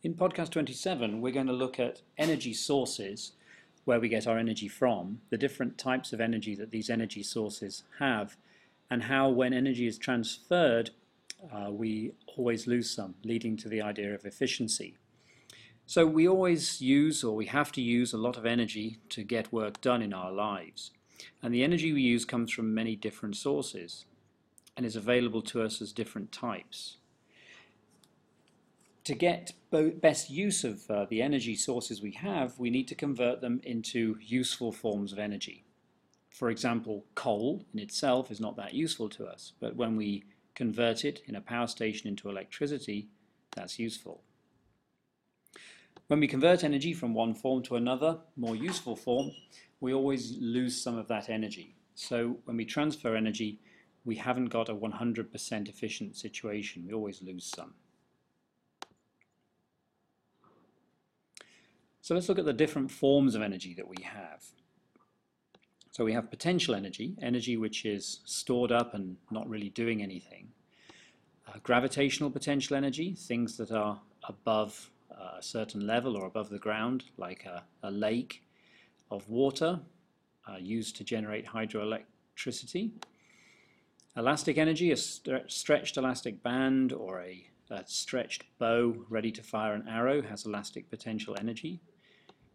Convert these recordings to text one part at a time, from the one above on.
In podcast 27, we're going to look at energy sources, where we get our energy from, the different types of energy that these energy sources have, and how when energy is transferred, uh, we always lose some, leading to the idea of efficiency. So we always use, or we have to use, a lot of energy to get work done in our lives. And the energy we use comes from many different sources and is available to us as different types to get best use of uh, the energy sources we have, we need to convert them into useful forms of energy. For example, coal in itself is not that useful to us, but when we convert it in a power station into electricity, that's useful. When we convert energy from one form to another, more useful form, we always lose some of that energy. So when we transfer energy, we haven't got a 100% efficient situation. We always lose some. So let's look at the different forms of energy that we have. So we have potential energy, energy which is stored up and not really doing anything. Uh, gravitational potential energy, things that are above uh, a certain level or above the ground, like a, a lake of water uh, used to generate hydroelectricity. Elastic energy, a st stretched elastic band or a, a stretched bow ready to fire an arrow has elastic potential energy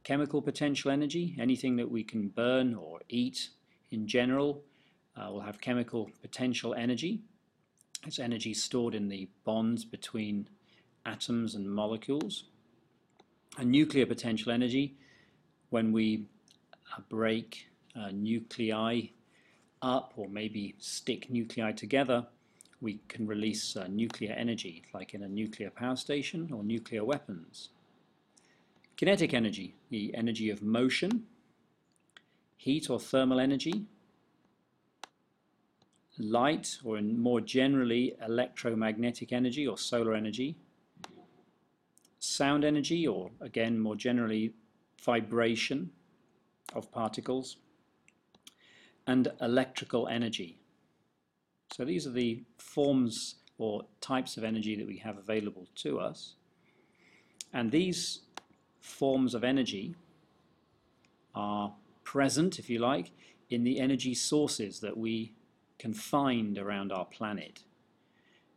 chemical potential energy, anything that we can burn or eat in general uh, will have chemical potential energy. It's energy stored in the bonds between atoms and molecules. And nuclear potential energy, when we uh, break uh, nuclei up or maybe stick nuclei together, we can release uh, nuclear energy, like in a nuclear power station or nuclear weapons. Kinetic energy, the energy of motion, heat or thermal energy, light or more generally electromagnetic energy or solar energy, sound energy or again more generally vibration of particles, and electrical energy. So these are the forms or types of energy that we have available to us. And these forms of energy are present, if you like, in the energy sources that we can find around our planet.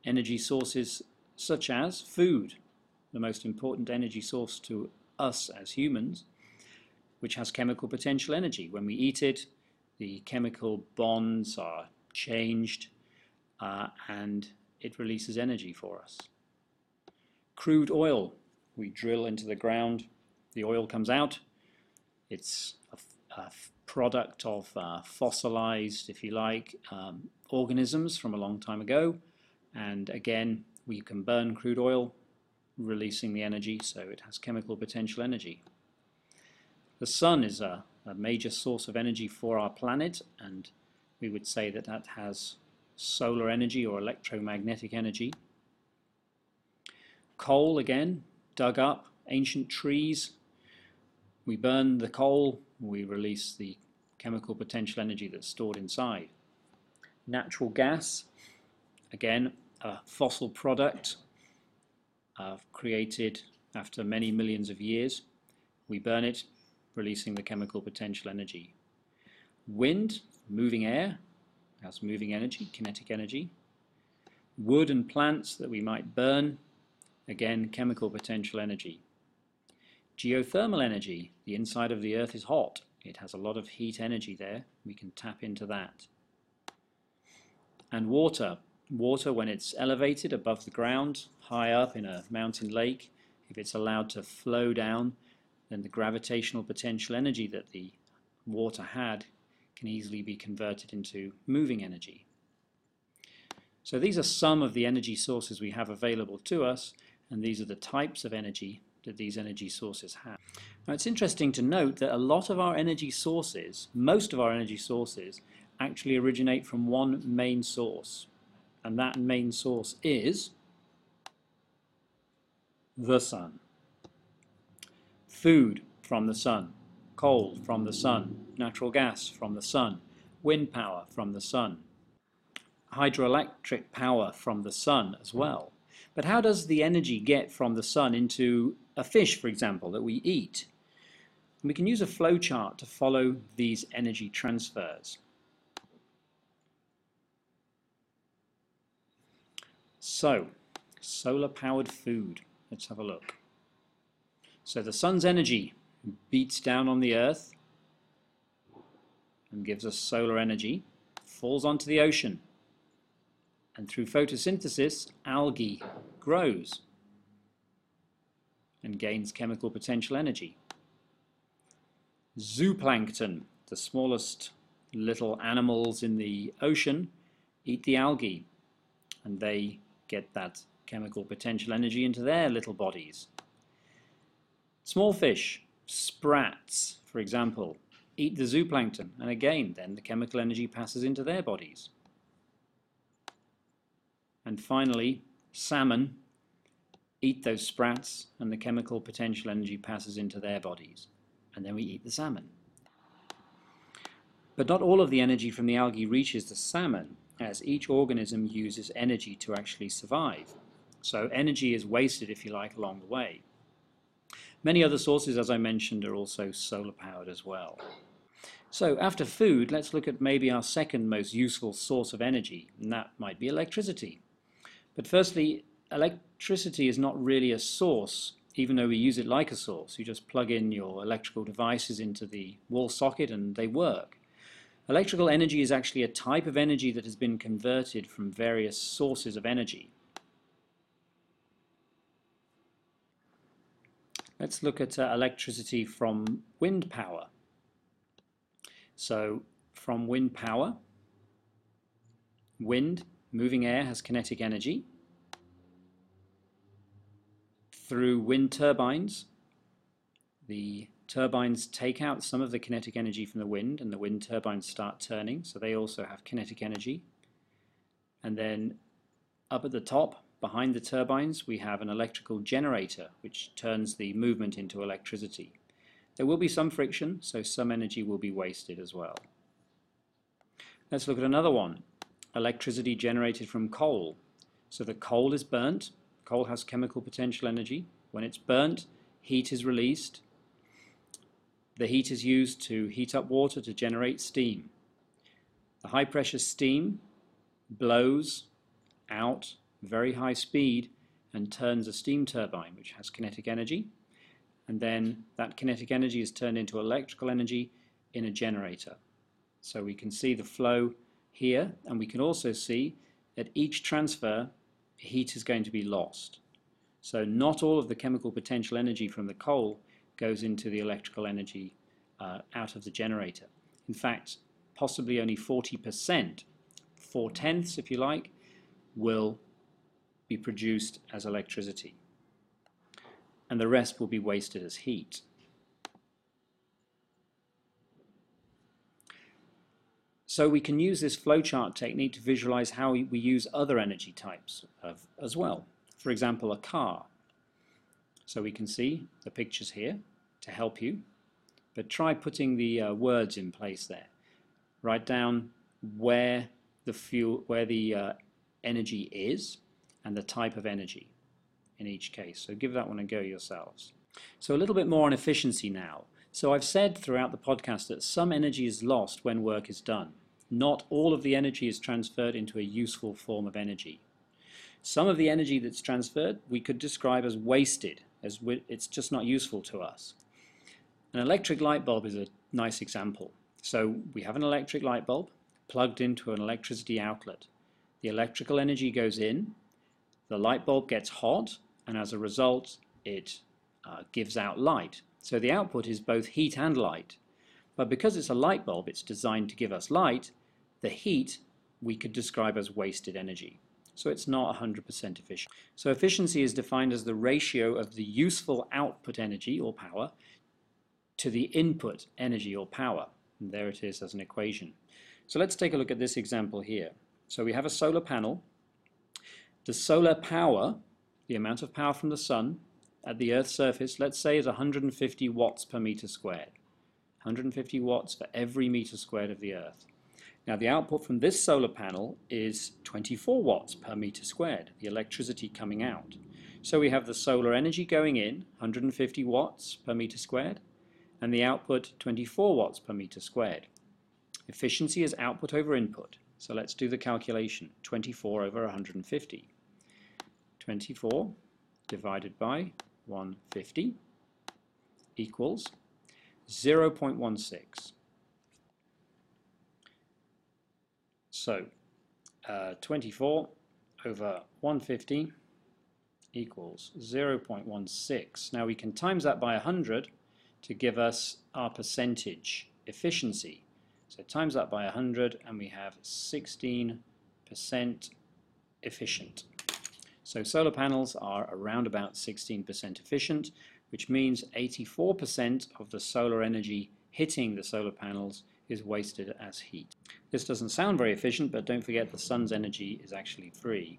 Energy sources such as food, the most important energy source to us as humans, which has chemical potential energy. When we eat it, the chemical bonds are changed uh, and it releases energy for us. Crude oil, we drill into the ground, the oil comes out. It's a, a product of uh, fossilized, if you like, um, organisms from a long time ago. And again, we can burn crude oil, releasing the energy, so it has chemical potential energy. The sun is a, a major source of energy for our planet, and we would say that that has solar energy or electromagnetic energy. Coal, again, dug up, ancient trees, we burn the coal, we release the chemical potential energy that's stored inside. Natural gas, again, a fossil product uh, created after many millions of years. We burn it, releasing the chemical potential energy. Wind, moving air, has moving energy, kinetic energy. Wood and plants that we might burn, again, chemical potential energy. Geothermal energy, the inside of the earth is hot. It has a lot of heat energy there. We can tap into that. And water. Water, when it's elevated above the ground, high up in a mountain lake, if it's allowed to flow down, then the gravitational potential energy that the water had can easily be converted into moving energy. So these are some of the energy sources we have available to us, and these are the types of energy that these energy sources have. Now it's interesting to note that a lot of our energy sources, most of our energy sources, actually originate from one main source. And that main source is the sun. Food from the sun, coal from the sun, natural gas from the sun, wind power from the sun, hydroelectric power from the sun as well. But how does the energy get from the sun into a fish, for example, that we eat? And we can use a flow chart to follow these energy transfers. So, solar powered food. Let's have a look. So the sun's energy beats down on the earth and gives us solar energy, falls onto the ocean, and through photosynthesis, algae grows and gains chemical potential energy. Zooplankton, the smallest little animals in the ocean, eat the algae and they get that chemical potential energy into their little bodies. Small fish, sprats, for example, eat the zooplankton, and again, then the chemical energy passes into their bodies. And finally, salmon eat those sprats, and the chemical potential energy passes into their bodies. And then we eat the salmon. But not all of the energy from the algae reaches the salmon, as each organism uses energy to actually survive. So energy is wasted, if you like, along the way. Many other sources, as I mentioned, are also solar powered as well. So after food, let's look at maybe our second most useful source of energy, and that might be electricity. But firstly, electricity is not really a source, even though we use it like a source. You just plug in your electrical devices into the wall socket and they work. Electrical energy is actually a type of energy that has been converted from various sources of energy. Let's look at uh, electricity from wind power. So from wind power, wind, moving air has kinetic energy. Through wind turbines, the turbines take out some of the kinetic energy from the wind and the wind turbines start turning, so they also have kinetic energy. And then up at the top, Behind the turbines we have an electrical generator which turns the movement into electricity. There will be some friction, so some energy will be wasted as well. Let's look at another one. Electricity generated from coal. So the coal is burnt. Coal has chemical potential energy. When it's burnt, heat is released. The heat is used to heat up water to generate steam. The high pressure steam blows out very high speed and turns a steam turbine which has kinetic energy and then that kinetic energy is turned into electrical energy in a generator. So we can see the flow here and we can also see at each transfer heat is going to be lost. So not all of the chemical potential energy from the coal goes into the electrical energy uh, out of the generator. In fact, possibly only 40%, four tenths if you like, will be produced as electricity, and the rest will be wasted as heat. So we can use this flowchart technique to visualize how we use other energy types of, as well. For example, a car. So we can see the pictures here to help you, but try putting the uh, words in place there. Write down where the fuel, where the uh, energy is, and the type of energy in each case. So give that one a go yourselves. So a little bit more on efficiency now. So I've said throughout the podcast that some energy is lost when work is done. Not all of the energy is transferred into a useful form of energy. Some of the energy that's transferred we could describe as wasted, as it's just not useful to us. An electric light bulb is a nice example. So we have an electric light bulb plugged into an electricity outlet. The electrical energy goes in, the light bulb gets hot and as a result it uh, gives out light. So the output is both heat and light. But because it's a light bulb, it's designed to give us light, the heat we could describe as wasted energy. So it's not 100% efficient. So efficiency is defined as the ratio of the useful output energy or power to the input energy or power. And there it is as an equation. So let's take a look at this example here. So we have a solar panel the solar power, the amount of power from the sun at the Earth's surface, let's say is 150 watts per meter squared. 150 watts for every meter squared of the Earth. Now the output from this solar panel is 24 watts per meter squared, the electricity coming out. So we have the solar energy going in, 150 watts per meter squared, and the output 24 watts per meter squared. Efficiency is output over input. So let's do the calculation. 24 over 150. 24 divided by 150 equals 0.16. So uh, 24 over 150 equals 0.16. Now we can times that by 100 to give us our percentage efficiency. So times that by 100 and we have 16% efficient. So solar panels are around about 16% efficient, which means 84% of the solar energy hitting the solar panels is wasted as heat. This doesn't sound very efficient, but don't forget the sun's energy is actually free.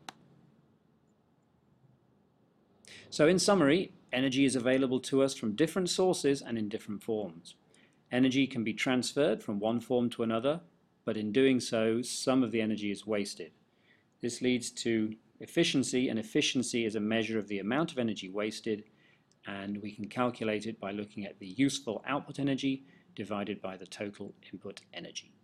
So in summary, energy is available to us from different sources and in different forms. Energy can be transferred from one form to another, but in doing so, some of the energy is wasted. This leads to efficiency, and efficiency is a measure of the amount of energy wasted, and we can calculate it by looking at the useful output energy divided by the total input energy.